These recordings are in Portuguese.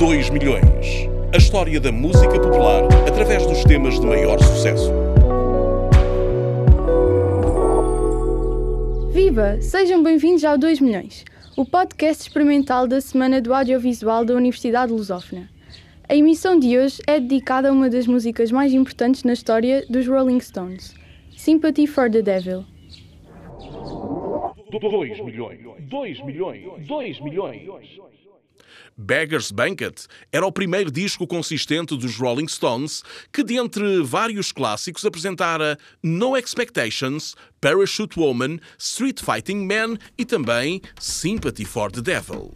2 milhões. A história da música popular através dos temas de maior sucesso. Viva! Sejam bem-vindos ao 2 milhões, o podcast experimental da Semana do Audiovisual da Universidade Lusófona. A emissão de hoje é dedicada a uma das músicas mais importantes na história dos Rolling Stones, Sympathy for the Devil. 2 milhões. 2 milhões. 2 milhões. Beggar's Banquet era o primeiro disco consistente dos Rolling Stones que, dentre vários clássicos, apresentara No Expectations, Parachute Woman, Street Fighting Man e também Sympathy for the Devil.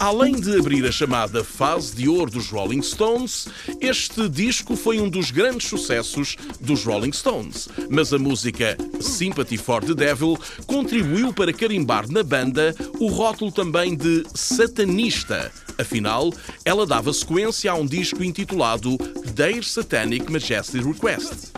Além de abrir a chamada fase de ouro dos Rolling Stones, este disco foi um dos grandes sucessos dos Rolling Stones. Mas a música Sympathy for the Devil contribuiu para carimbar na banda o rótulo também de satanista. Afinal, ela dava sequência a um disco intitulado Their Satanic Majesty Request.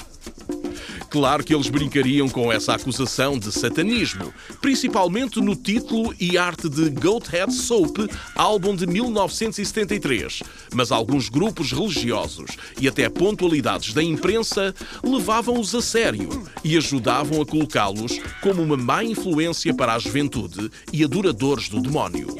Claro que eles brincariam com essa acusação de satanismo, principalmente no título e arte de Goathead Soap, álbum de 1973. Mas alguns grupos religiosos e até pontualidades da imprensa levavam-os a sério e ajudavam a colocá-los como uma má influência para a juventude e adoradores do demónio.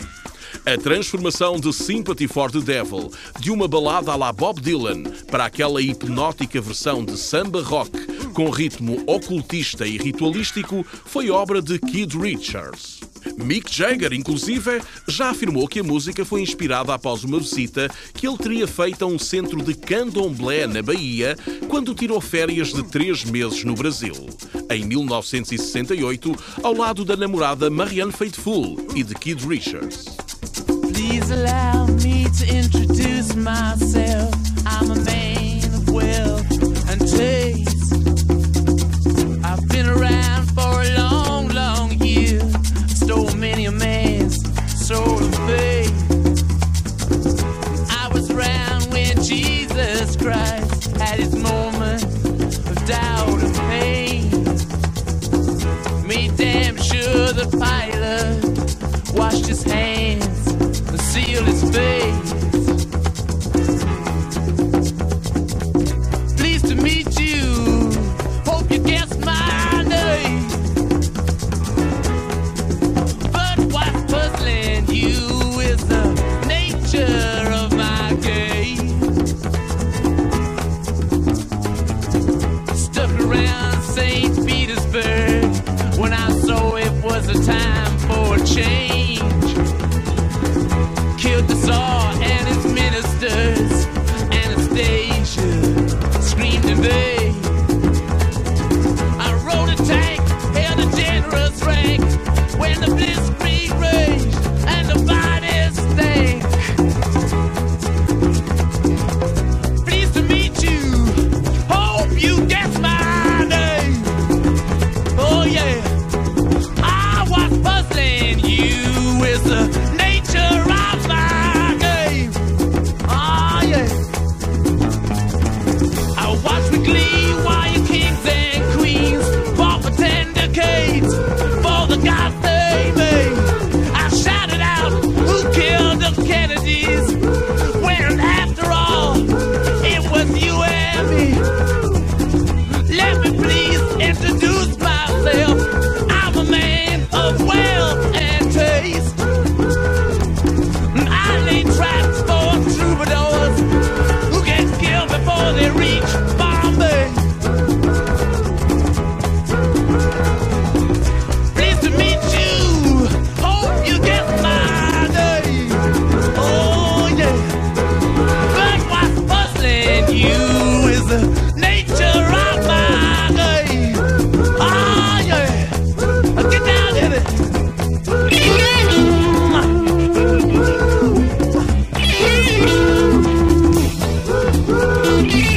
A transformação de Sympathy for the Devil de uma balada à la Bob Dylan para aquela hipnótica versão de samba rock com ritmo ocultista e ritualístico foi obra de Kid Richards. Mick Jagger, inclusive, já afirmou que a música foi inspirada após uma visita que ele teria feito a um centro de candomblé na Bahia quando tirou férias de três meses no Brasil, em 1968, ao lado da namorada Marianne Faithfull e de Kid Richards. Please allow me to introduce myself. I'm a man of wealth and taste. I've been around for a long, long year. Stole many a man's soul faith. I was around when Jesus Christ had his moment of doubt and pain. Damn sure the pilot washed his hands seal his face. killed the you.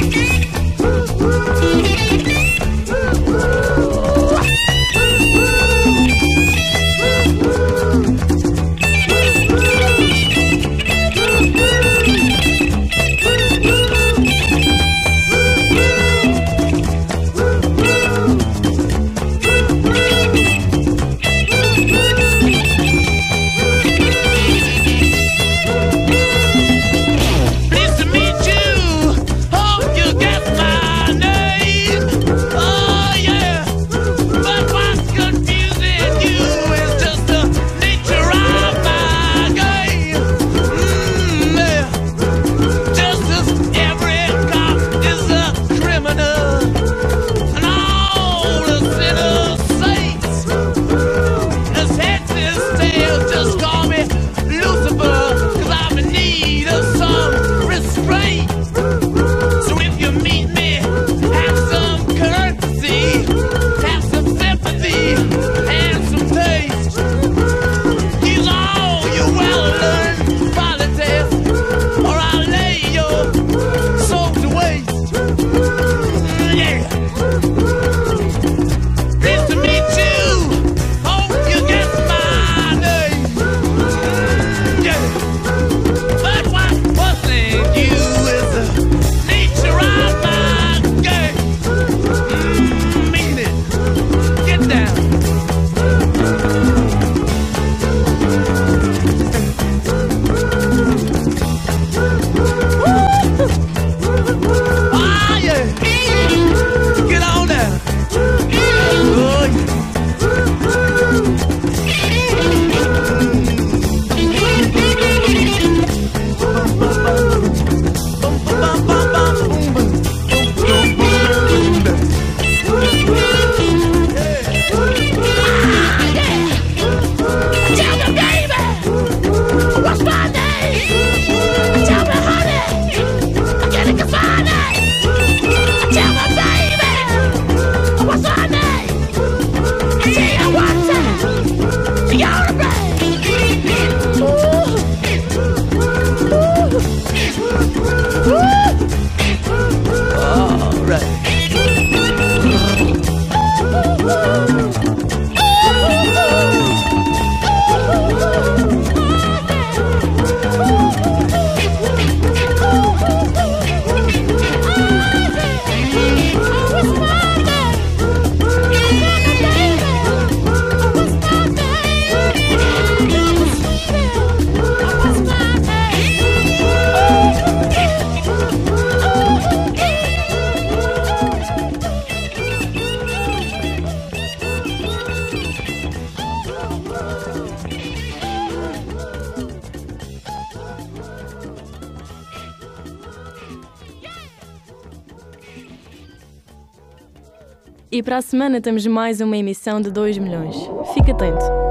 Yeah. E para a semana temos mais uma emissão de 2 milhões. Fique atento.